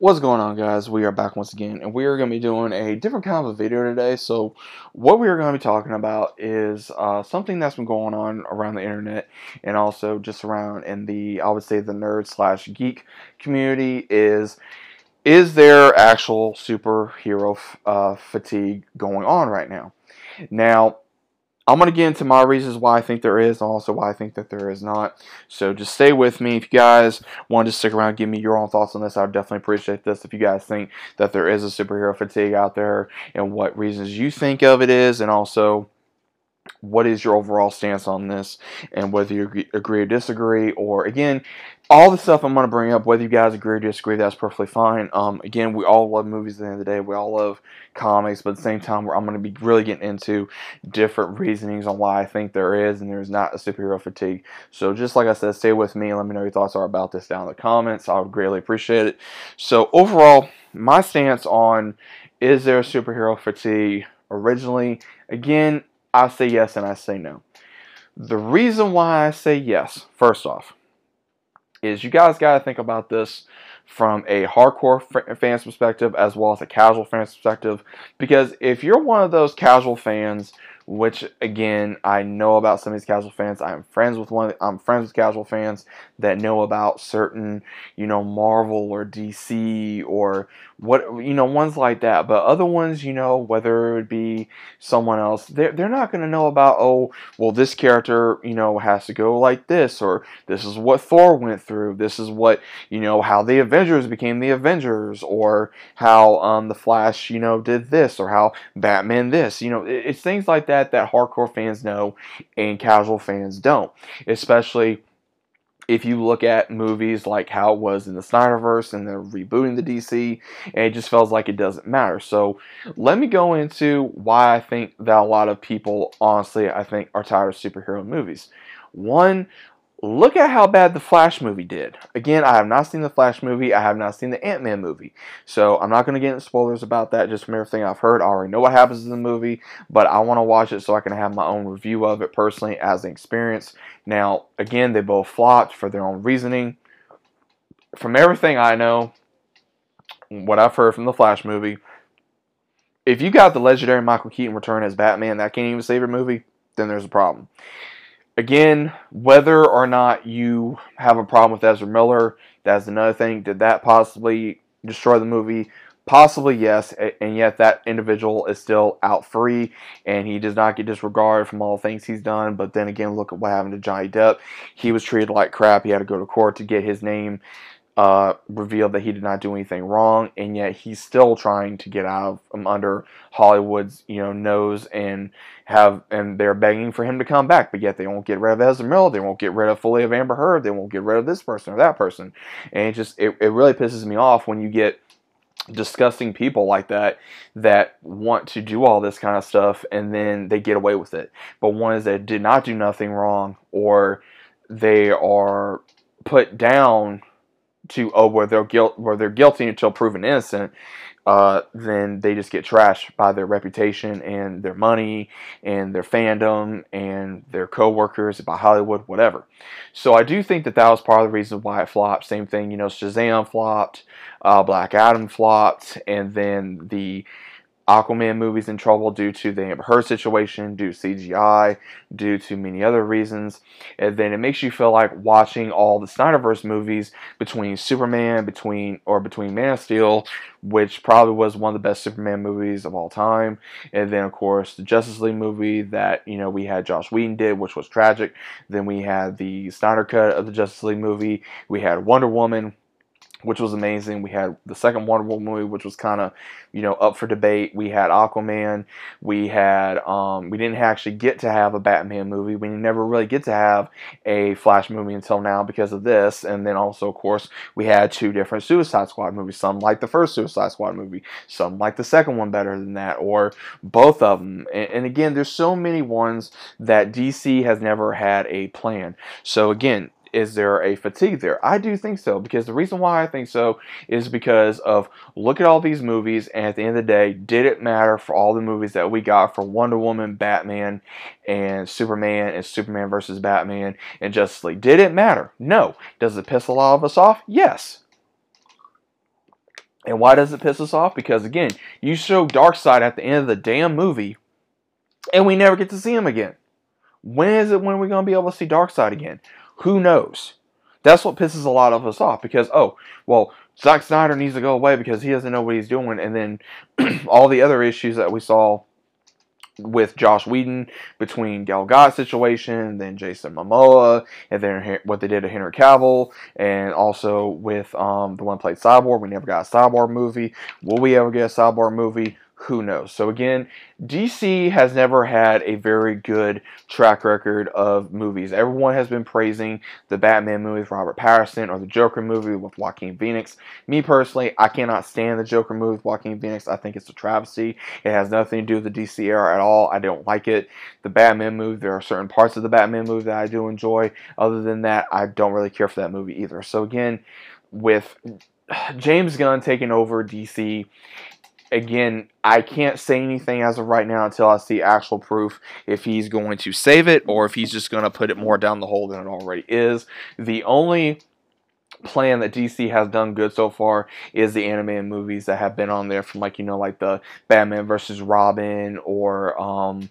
What's going on guys? We are back once again and we are going to be doing a different kind of a video today. So what we are going to be talking about is uh, something that's been going on around the internet and also just around in the, I would say the nerd slash geek community is, is there actual superhero uh, fatigue going on right now? Now, I'm going to get into my reasons why I think there is and also why I think that there is not. So just stay with me. If you guys want to stick around give me your own thoughts on this, I would definitely appreciate this. If you guys think that there is a superhero fatigue out there and what reasons you think of it is and also what is your overall stance on this and whether you agree or disagree? Or again all the stuff i'm going to bring up whether you guys agree or disagree that's perfectly fine. Um, again we all love movies at the end of the day. We all love comics but at the same time i'm going to be really getting into different reasonings on why i think there is and there's not a superhero fatigue. So just like i said stay with me let me know your thoughts are about this down in the comments. I would greatly appreciate it. So overall my stance on is there a superhero fatigue originally? Again I say yes and I say no. The reason why I say yes, first off, is you guys got to think about this from a hardcore fan's perspective as well as a casual fan's perspective. Because if you're one of those casual fans which again I know about some of these casual fans. I'm friends with one. I'm friends with casual fans that know about certain, you know, Marvel or DC or what you know ones like that. But other ones, you know, whether it would be someone else, they're they're not going to know about. Oh, well, this character, you know, has to go like this, or this is what Thor went through. This is what you know how the Avengers became the Avengers, or how um the Flash, you know, did this, or how Batman this. You know, it's things like that that that hardcore fans know and casual fans don't. Especially if you look at movies like how it was in the Snyderverse and they're rebooting the DC, and it just feels like it doesn't matter. So let me go into why I think that a lot of people, honestly, I think are tired of superhero movies. One, Look at how bad the Flash movie did. Again, I have not seen the Flash movie. I have not seen the Ant Man movie. So I'm not going to get into spoilers about that just from everything I've heard. I already know what happens in the movie, but I want to watch it so I can have my own review of it personally as an experience. Now, again, they both flopped for their own reasoning. From everything I know, what I've heard from the Flash movie, if you got the legendary Michael Keaton return as Batman that can't even save your movie, then there's a problem. Again, whether or not you have a problem with Ezra Miller, that's another thing. Did that possibly destroy the movie? Possibly yes, and yet that individual is still out free, and he does not get disregarded from all the things he's done. But then again, look at what happened to Johnny Depp. He was treated like crap. He had to go to court to get his name uh, revealed that he did not do anything wrong, and yet he's still trying to get out of under Hollywood's you know nose and have and they're begging for him to come back, but yet they won't get rid of Ezra Miller, they won't get rid of fully of Amber Heard, they won't get rid of this person or that person, and it just it, it really pisses me off when you get disgusting people like that that want to do all this kind of stuff and then they get away with it. But ones that did not do nothing wrong or they are put down to oh where they're guilt where they're guilty until proven innocent, uh, then they just get trashed by their reputation and their money and their fandom and their coworkers by Hollywood, whatever. So I do think that that was part of the reason why it flopped. Same thing, you know, Shazam flopped, uh, Black Adam flopped, and then the Aquaman movies in trouble due to the Heard situation, due to CGI, due to many other reasons. And then it makes you feel like watching all the Snyderverse movies between Superman, between or between Man of Steel, which probably was one of the best Superman movies of all time. And then of course the Justice League movie that, you know, we had Josh Whedon did, which was tragic. Then we had the Snyder cut of the Justice League movie. We had Wonder Woman which was amazing. We had the second Wonder Woman movie, which was kind of, you know, up for debate. We had Aquaman. We had, um, we didn't actually get to have a Batman movie. We never really get to have a Flash movie until now because of this. And then also, of course, we had two different Suicide Squad movies. Some like the first Suicide Squad movie. Some like the second one better than that, or both of them. And, and again, there's so many ones that DC has never had a plan. So again, is there a fatigue there? I do think so because the reason why I think so is because of look at all these movies and at the end of the day, did it matter for all the movies that we got for Wonder Woman, Batman, and Superman and Superman versus Batman and Justice League? Did it matter? No. Does it piss a lot of us off? Yes. And why does it piss us off? Because again, you show Darkseid at the end of the damn movie, and we never get to see him again. When is it when we're we gonna be able to see Darkseid again? Who knows? That's what pisses a lot of us off because oh well, Zack Snyder needs to go away because he doesn't know what he's doing, and then all the other issues that we saw with Josh Whedon between Gal Gadot situation, then Jason Momoa, and then what they did to Henry Cavill, and also with um, the one played Cyborg. We never got a Cyborg movie. Will we ever get a Cyborg movie? Who knows? So again, DC has never had a very good track record of movies. Everyone has been praising the Batman movie with Robert Pattinson or the Joker movie with Joaquin Phoenix. Me personally, I cannot stand the Joker movie with Joaquin Phoenix. I think it's a travesty. It has nothing to do with the DC era at all. I don't like it. The Batman movie, there are certain parts of the Batman movie that I do enjoy. Other than that, I don't really care for that movie either. So again, with James Gunn taking over DC, again, I can't say anything as of right now until I see actual proof if he's going to save it or if he's just going to put it more down the hole than it already is. The only plan that DC has done good so far is the anime and movies that have been on there from like you know like the Batman versus Robin or um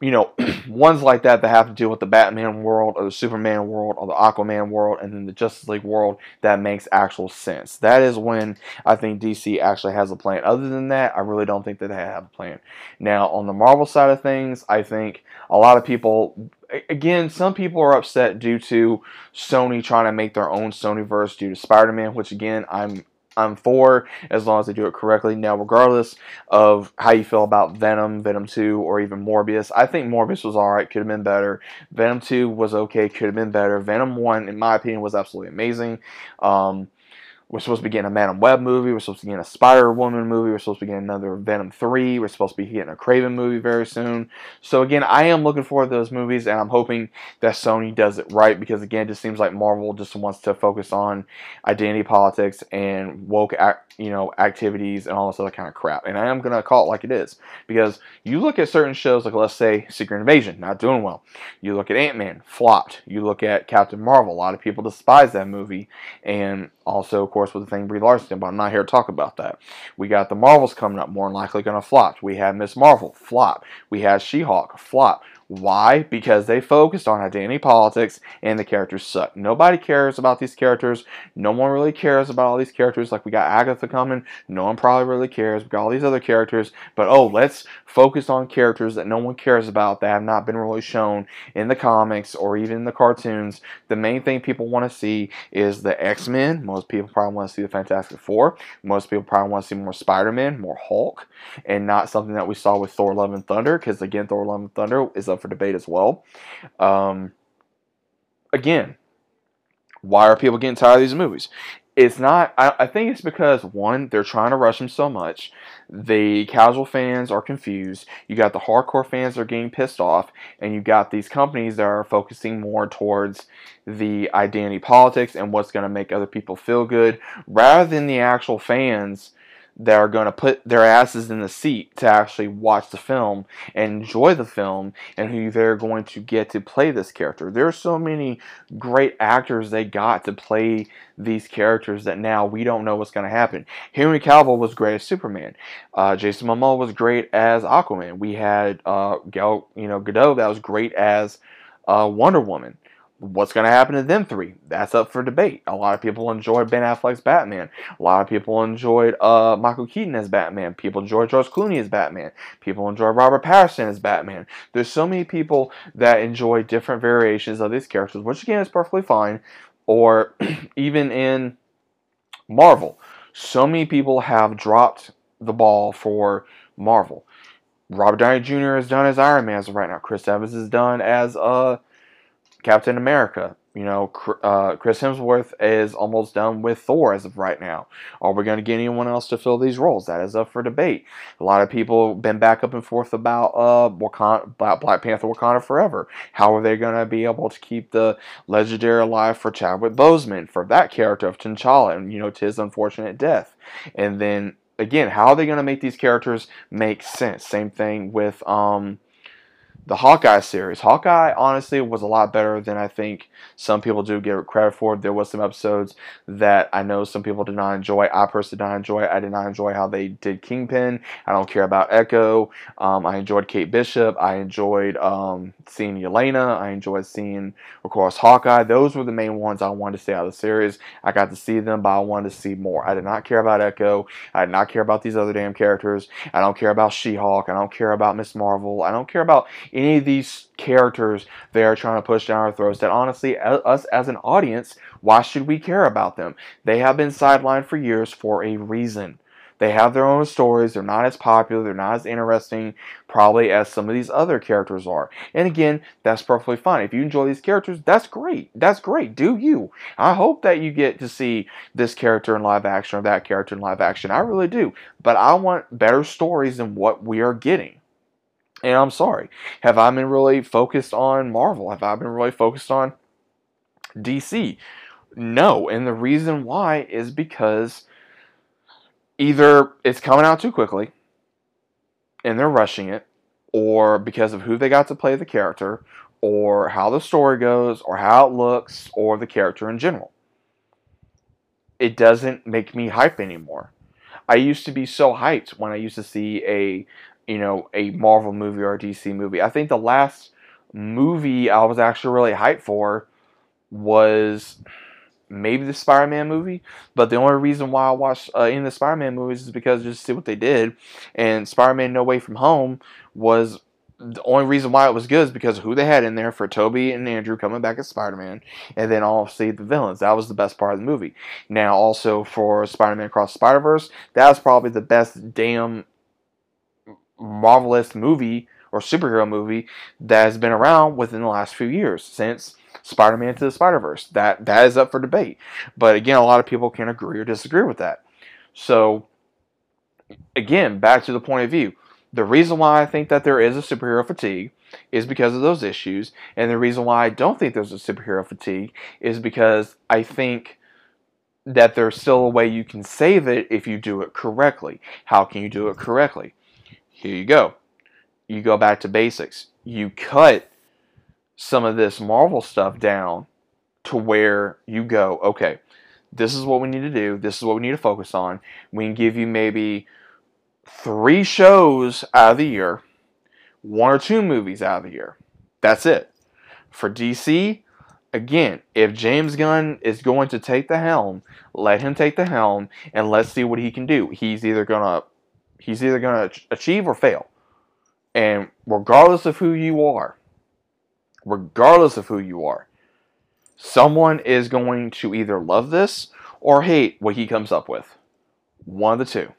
you know, ones like that that have to deal with the Batman world or the Superman world or the Aquaman world and then the Justice League world that makes actual sense. That is when I think DC actually has a plan. Other than that, I really don't think that they have a plan. Now, on the Marvel side of things, I think a lot of people again, some people are upset due to Sony trying to make their own Sonyverse due to Spider-Man, which again, I'm I'm for as long as they do it correctly. Now, regardless of how you feel about Venom, Venom 2, or even Morbius, I think Morbius was alright, could have been better. Venom 2 was okay, could have been better. Venom 1, in my opinion, was absolutely amazing. Um, we're supposed to be getting a Madame Web movie. We're supposed to be getting a Spider Woman movie. We're supposed to be getting another Venom 3. We're supposed to be getting a Kraven movie very soon. So, again, I am looking forward to those movies, and I'm hoping that Sony does it right because, again, it just seems like Marvel just wants to focus on identity politics and woke you know, activities and all this other kind of crap. And I am going to call it like it is. Because you look at certain shows, like let's say Secret Invasion, not doing well. You look at Ant Man, flopped. You look at Captain Marvel, a lot of people despise that movie. And also, of course, with the thing Brie Larson, but I'm not here to talk about that. We got the Marvels coming up, more than likely going to flop. We had Miss Marvel, flop. We had She Hulk, flop. Why? Because they focused on identity politics and the characters suck. Nobody cares about these characters. No one really cares about all these characters. Like we got Agatha coming. No one probably really cares. We got all these other characters. But oh, let's focus on characters that no one cares about that have not been really shown in the comics or even in the cartoons. The main thing people want to see is the X Men. Most people probably want to see the Fantastic Four. Most people probably want to see more Spider Man, more Hulk, and not something that we saw with Thor Love and Thunder. Because again, Thor Love and Thunder is up for debate as well. Um, again, why are people getting tired of these movies? It's not. I, I, think it's because one, they're trying to rush them so much. The casual fans are confused. You got the hardcore fans that are getting pissed off, and you got these companies that are focusing more towards the identity politics and what's going to make other people feel good, rather than the actual fans that are going to put their asses in the seat to actually watch the film and enjoy the film and who they're going to get to play this character. There are so many great actors they got to play these characters that now we don't know what's going to happen. Henry Cavill was great as Superman. Uh, Jason Momoa was great as Aquaman. We had uh, Gal, you know, Gadot that was great as uh, Wonder Woman. What's going to happen to them three? That's up for debate. A lot of people enjoyed Ben Affleck's Batman. A lot of people enjoyed uh, Michael Keaton as Batman. People enjoyed George Clooney as Batman. People enjoy Robert Pattinson as Batman. There's so many people that enjoy different variations of these characters, which again is perfectly fine. Or even in Marvel, so many people have dropped the ball for Marvel. Robert Downey Jr. is done as Iron Man as right now. Chris Evans is done as uh Captain America. You know, uh, Chris Hemsworth is almost done with Thor as of right now. Are we going to get anyone else to fill these roles? That is up for debate. A lot of people been back up and forth about uh, Wakanda, Black Panther Wakanda Forever. How are they going to be able to keep the legendary alive for Chadwick Boseman, for that character of T'Challa, and, you know, his unfortunate death? And then, again, how are they going to make these characters make sense? Same thing with... um the Hawkeye series. Hawkeye, honestly, was a lot better than I think some people do give credit for. There was some episodes that I know some people did not enjoy. I personally did not enjoy. I did not enjoy how they did Kingpin. I don't care about Echo. Um, I enjoyed Kate Bishop. I enjoyed um, seeing Yelena. I enjoyed seeing, of course, Hawkeye. Those were the main ones I wanted to see out of the series. I got to see them, but I wanted to see more. I did not care about Echo. I did not care about these other damn characters. I don't care about She-Hulk. I don't care about Miss Marvel. I don't care about any of these characters they are trying to push down our throats that honestly us as an audience why should we care about them? They have been sidelined for years for a reason. They have their own stories they're not as popular they're not as interesting probably as some of these other characters are. And again that's perfectly fine. If you enjoy these characters that's great that's great do you. I hope that you get to see this character in live action or that character in live action i really do. But i want better stories than what we are getting and I'm sorry. Have I been really focused on Marvel? Have I been really focused on DC? No. And the reason why is because either it's coming out too quickly and they're rushing it, or because of who they got to play the character, or how the story goes, or how it looks, or the character in general. It doesn't make me hype anymore. I used to be so hyped when I used to see a you know, a Marvel movie or a DC movie. I think the last movie I was actually really hyped for was maybe the Spider-Man movie, but the only reason why I watched uh, in the Spider-Man movies is because just to see what they did, and Spider-Man No Way From Home was the only reason why it was good is because who they had in there for Tobey and Andrew coming back as Spider-Man, and then obviously the villains. That was the best part of the movie. Now, also for Spider-Man Across Spider-Verse, that was probably the best damn marvelous movie or superhero movie that has been around within the last few years since Spider-Man to the Spider-Verse. That that is up for debate. But again, a lot of people can agree or disagree with that. So again, back to the point of view. The reason why I think that there is a superhero fatigue is because of those issues, and the reason why I don't think there's a superhero fatigue is because I think that there's still a way you can save it if you do it correctly. How can you do it correctly? Here you go. You go back to basics. You cut some of this Marvel stuff down to where you go, okay, this is what we need to do. This is what we need to focus on. We can give you maybe three shows out of the year, one or two movies out of the year. That's it. For DC, again, if James Gunn is going to take the helm, let him take the helm and let's see what he can do. He's either going to He's either going to achieve or fail. And regardless of who you are, regardless of who you are, someone is going to either love this or hate what he comes up with. One of the two.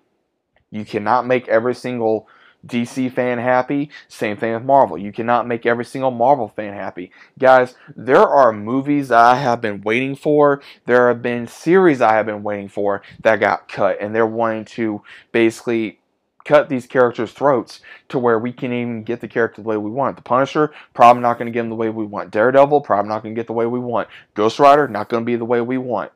You cannot make every single DC fan happy. Same thing with Marvel. You cannot make every single Marvel fan happy. Guys, there are movies I have been waiting for. There have been series I have been waiting for that got cut, and they're wanting to basically cut these characters' throats to where we can even get the character the way we want. The Punisher, probably not going to get him the way we want. Daredevil, probably not going to get the way we want. Ghost Rider, not going to be the way we want.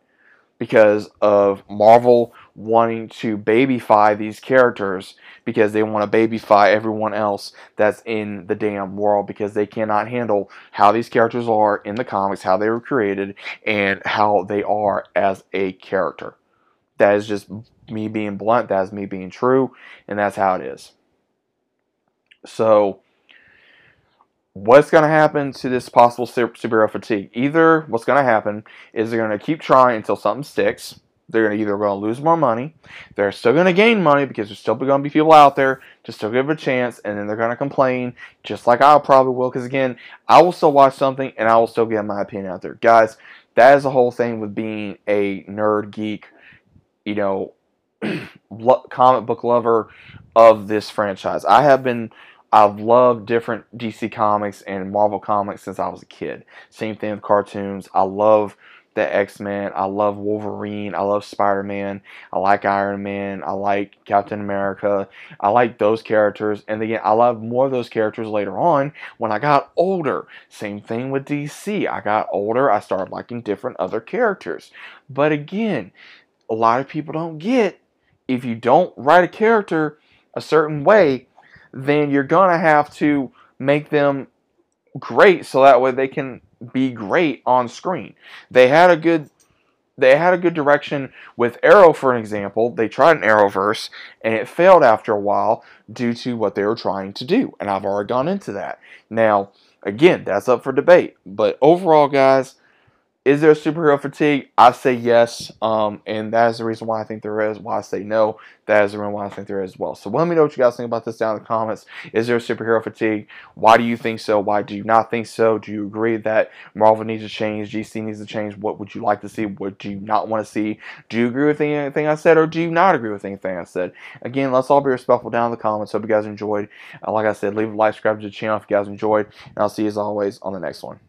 Because of Marvel wanting to babyfy these characters because they want to babyfy everyone else that's in the damn world because they cannot handle how these characters are in the comics, how they were created, and how they are as a character. That is just me being blunt, that's me being true, and that's how it is. So, what's going to happen to this possible superhero fatigue? Either what's going to happen is they're going to keep trying until something sticks. They're going to either going to lose more money, they're still going to gain money because there's still going to be people out there to still give a chance, and then they're going to complain, just like I probably will. Because again, I will still watch something and I will still get my opinion out there, guys. That is the whole thing with being a nerd geek, you know, comic book lover of this franchise. I have been I've loved different DC comics and Marvel comics since I was a kid. Same thing with cartoons. I love the X-Men. I love Wolverine. I love Spider-Man. I like Iron Man. I like Captain America. I like those characters. And again, I love more of those characters later on when I got older. Same thing with DC. I got older. I started liking different other characters. But again, a lot of people don't get if you don't write a character a certain way, then you're going to have to make them great so that way they can be great on screen. They had a good they had a good direction with Arrow, for an example. They tried an Arrowverse, and it failed after a while due to what they were trying to do. And I've already gone into that. Now, again, that's up for debate. But overall, guys, is there a superhero fatigue? I say yes, um, and that is the reason why I think there is. Why I say no, that is the reason why I think there is as well. So let me know what you guys think about this down in the comments. Is there a superhero fatigue? Why do you think so? Why do you not think so? Do you agree that Marvel needs to change? DC needs to change? What would you like to see? What do you not want to see? Do you agree with anything I said, or do you not agree with anything I said? Again, let's all be respectful down in the comments. Hope you guys enjoyed. Uh, like I said, leave a like, subscribe to the channel if you guys enjoyed, and I'll see you as always on the next one.